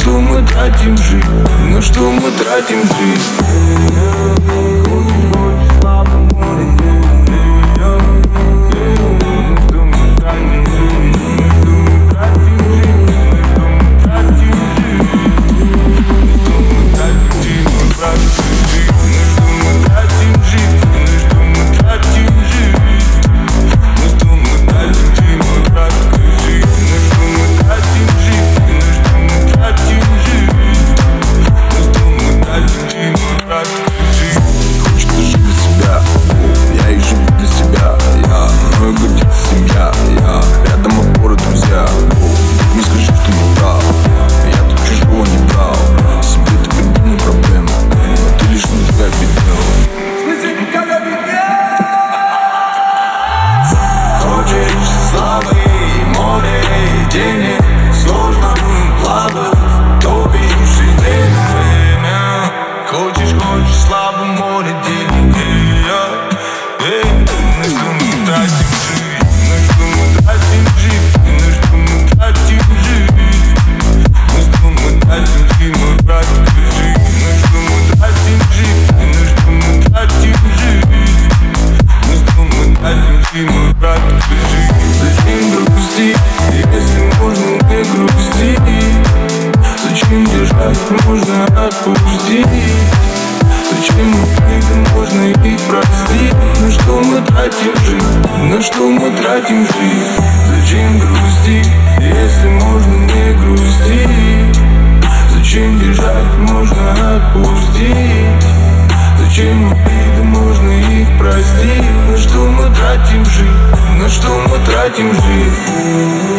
что мы тратим жизнь, на что мы тратим жизнь мой Зачем грустить, если можно не грустить Зачем держать, можно отпустить Зачем обиды, можно их простить На что мы тратим жизнь, на что мы тратим жизнь Зачем грустить, если можно не грустить Зачем бежать, можно отпустить Зачем обиды, можно их простить. На что мы тратим жизнь, на что мы тратим жизнь